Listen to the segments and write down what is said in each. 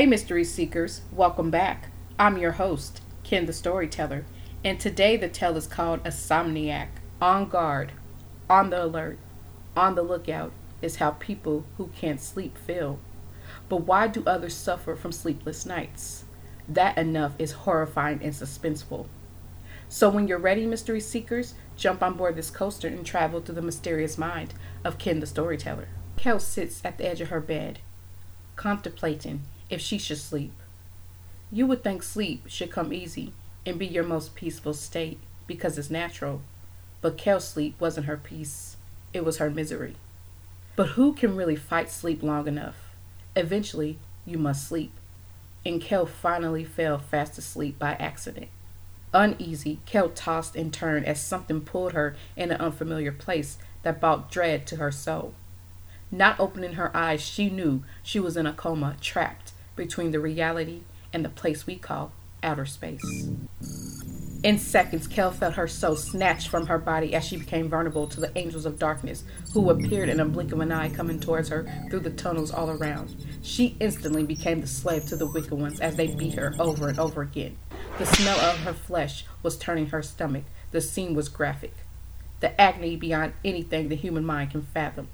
Hey, mystery seekers, welcome back. I'm your host, Ken the Storyteller, and today the tale is called Insomniac. On guard, on the alert, on the lookout is how people who can't sleep feel. But why do others suffer from sleepless nights? That enough is horrifying and suspenseful. So when you're ready, mystery seekers, jump on board this coaster and travel through the mysterious mind of Ken the Storyteller. Kel sits at the edge of her bed, contemplating if she should sleep. You would think sleep should come easy and be your most peaceful state because it's natural. But Kel's sleep wasn't her peace, it was her misery. But who can really fight sleep long enough? Eventually, you must sleep. And Kel finally fell fast asleep by accident. Uneasy, Kel tossed and turned as something pulled her in an unfamiliar place that brought dread to her soul. Not opening her eyes, she knew she was in a coma, trapped between the reality and the place we call outer space. In seconds, Kel felt her soul snatched from her body as she became vulnerable to the angels of darkness, who appeared in a blink of an eye coming towards her through the tunnels all around. She instantly became the slave to the wicked ones as they beat her over and over again. The smell of her flesh was turning her stomach. The scene was graphic. The agony beyond anything the human mind can fathom.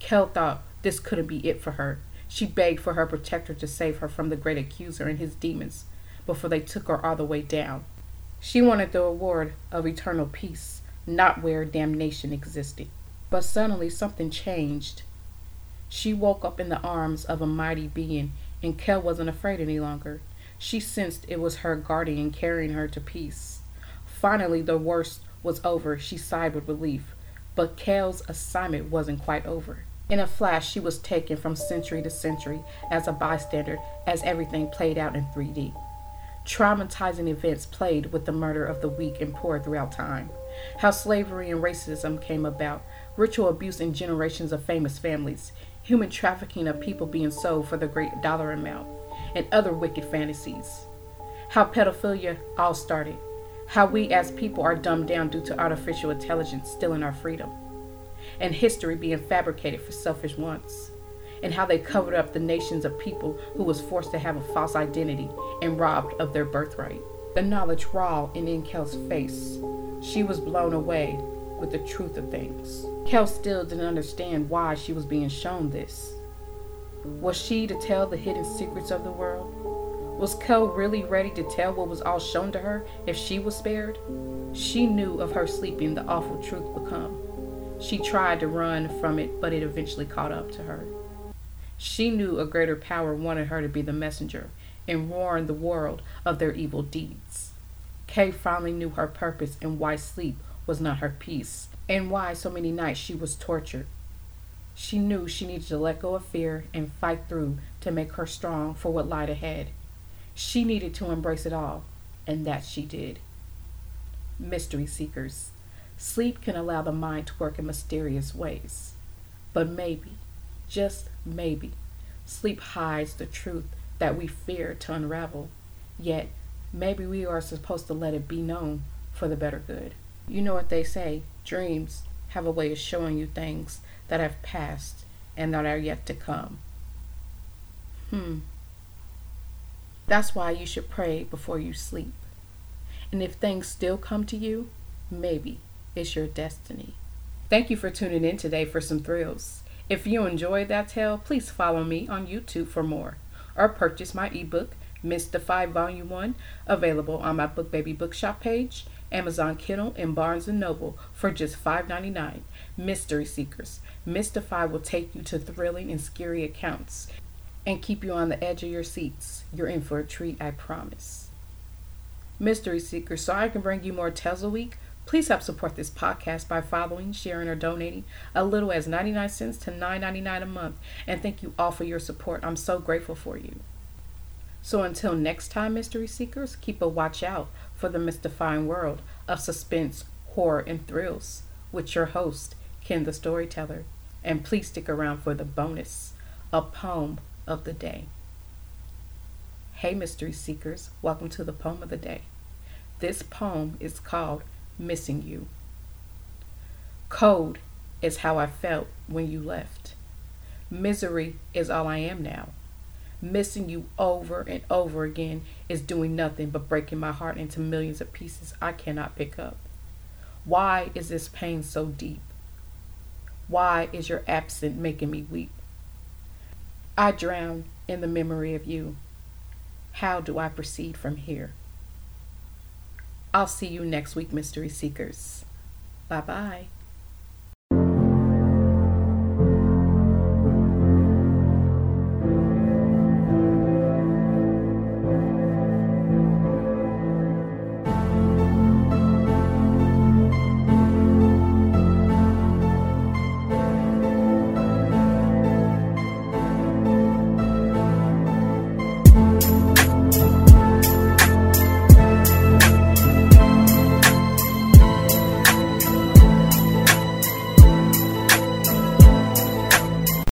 Kel thought this couldn't be it for her. She begged for her protector to save her from the great accuser and his demons before they took her all the way down. She wanted the reward of eternal peace, not where damnation existed. But suddenly something changed. She woke up in the arms of a mighty being, and Kel wasn't afraid any longer. She sensed it was her guardian carrying her to peace. Finally, the worst was over. She sighed with relief. But Kel's assignment wasn't quite over. In a flash, she was taken from century to century as a bystander as everything played out in 3D. Traumatizing events played with the murder of the weak and poor throughout time. How slavery and racism came about, ritual abuse in generations of famous families, human trafficking of people being sold for the great dollar amount, and other wicked fantasies. How pedophilia all started. How we as people are dumbed down due to artificial intelligence stealing our freedom and history being fabricated for selfish wants, and how they covered up the nations of people who was forced to have a false identity and robbed of their birthright. The knowledge raw in Kel's face. She was blown away with the truth of things. Kel still didn't understand why she was being shown this. Was she to tell the hidden secrets of the world? Was Kel really ready to tell what was all shown to her if she was spared? She knew of her sleeping the awful truth become. She tried to run from it, but it eventually caught up to her. She knew a greater power wanted her to be the messenger and warn the world of their evil deeds. Kay finally knew her purpose and why sleep was not her peace, and why so many nights she was tortured. She knew she needed to let go of fear and fight through to make her strong for what lied ahead. She needed to embrace it all, and that she did. Mystery Seekers. Sleep can allow the mind to work in mysterious ways. But maybe, just maybe, sleep hides the truth that we fear to unravel. Yet, maybe we are supposed to let it be known for the better good. You know what they say dreams have a way of showing you things that have passed and that are yet to come. Hmm. That's why you should pray before you sleep. And if things still come to you, maybe is your destiny. Thank you for tuning in today for some thrills. If you enjoyed that tale, please follow me on YouTube for more or purchase my ebook, Mystified Volume 1, available on my BookBaby Bookshop page, Amazon Kindle, and Barnes & Noble for just $5.99. Mystery Seekers. Mystify will take you to thrilling and scary accounts and keep you on the edge of your seats. You're in for a treat, I promise. Mystery Seekers, so I can bring you more tales a week Please help support this podcast by following, sharing, or donating a little as 99 cents to $9.99 a month. And thank you all for your support. I'm so grateful for you. So until next time, mystery seekers, keep a watch out for the mystifying world of suspense, horror, and thrills with your host, Ken the Storyteller. And please stick around for the bonus, a poem of the day. Hey, mystery seekers, welcome to the poem of the day. This poem is called missing you. Cold is how I felt when you left. Misery is all I am now. Missing you over and over again is doing nothing but breaking my heart into millions of pieces I cannot pick up. Why is this pain so deep? Why is your absence making me weep? I drown in the memory of you. How do I proceed from here? I'll see you next week, Mystery Seekers. Bye bye.